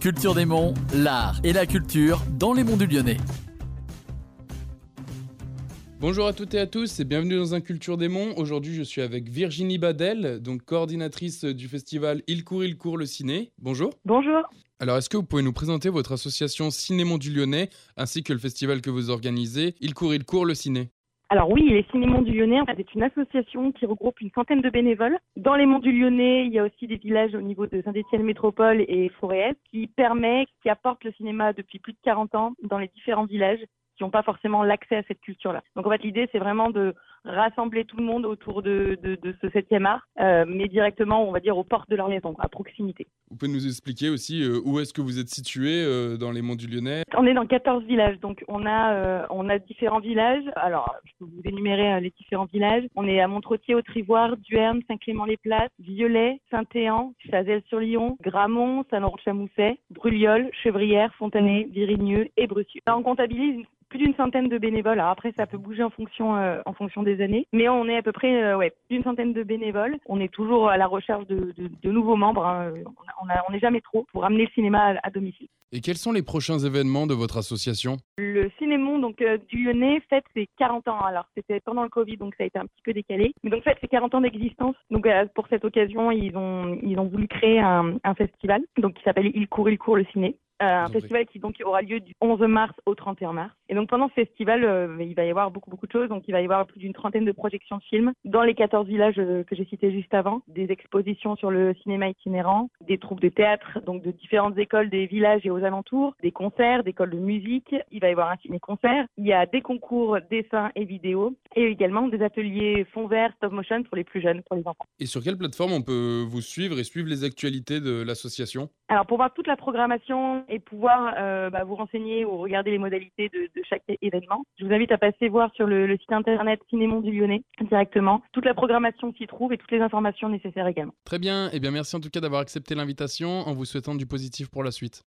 Culture des Monts, l'art et la culture dans les monts du Lyonnais. Bonjour à toutes et à tous et bienvenue dans un Culture des Monts. Aujourd'hui, je suis avec Virginie Badel, donc coordinatrice du festival Il court, il court le ciné. Bonjour. Bonjour. Alors, est-ce que vous pouvez nous présenter votre association Cinémon du Lyonnais ainsi que le festival que vous organisez Il court, il court le ciné? Alors oui, les Cinémons du Lyonnais, c'est une association qui regroupe une centaine de bénévoles. Dans les monts du Lyonnais, il y a aussi des villages au niveau de Saint-Étienne Métropole et Forêt qui permet, qui apporte le cinéma depuis plus de 40 ans dans les différents villages qui n'ont pas forcément l'accès à cette culture-là. Donc en fait, l'idée, c'est vraiment de rassembler tout le monde autour de, de, de ce septième art, euh, mais directement, on va dire, aux portes de leur maison, à proximité. Vous pouvez nous expliquer aussi euh, où est-ce que vous êtes situé euh, dans les monts du Lyonnais? On est dans 14 villages, donc on a, on a différents villages. Alors, je peux vous énumérer les différents villages. On est à Montretier, au Trivoire, Duerne, Saint-Clément-les-Places, Violet, Saint-Éan, Chazelles-sur-Lyon, Gramont, Saint-Laurent-de-Chamousset, Brulliol, Chevrières, Fontanet, Virigneux et Bressieux. Là, on comptabilise plus d'une centaine de bénévoles. Alors après, ça peut bouger en fonction, euh, en fonction des années. Mais on est à peu près euh, ouais, plus d'une centaine de bénévoles. On est toujours à la recherche de, de, de nouveaux membres. hein. On n'est jamais trop pour amener le cinéma à, à, domicile. Et quels sont les prochains événements de votre association? Le Cinémon donc, euh, du Lyonnais fête ses 40 ans. Alors c'était pendant le Covid, donc ça a été un petit peu décalé. Mais donc fête ses 40 ans d'existence. Donc euh, pour cette occasion, ils ont, ils ont voulu créer un, un festival donc, qui s'appelle Il court, il court le ciné. Euh, un festival qui donc aura lieu du 11 mars au 31 mars. Et donc pendant ce festival, euh, il va y avoir beaucoup beaucoup de choses. Donc il va y avoir plus d'une trentaine de projections de films dans les 14 villages euh, que j'ai cités juste avant, des expositions sur le cinéma itinérant, des troupes de théâtre, donc de différentes écoles des villages et aux alentours, des concerts, des écoles de musique. Il va y avoir un ciné-concert. Il y a des concours dessins et vidéos et également des ateliers fond vert, stop motion pour les plus jeunes, pour les enfants. Et sur quelle plateforme on peut vous suivre et suivre les actualités de l'association? Alors pour voir toute la programmation et pouvoir euh, bah, vous renseigner ou regarder les modalités de, chaque événement, je vous invite à passer voir sur le, site internet Cinémon du Lyonnais directement toute la programmation s'y trouve et toutes les informations nécessaires également. Très bien, et bien merci en tout cas d'avoir accepté l'invitation en vous souhaitant du positif pour la suite.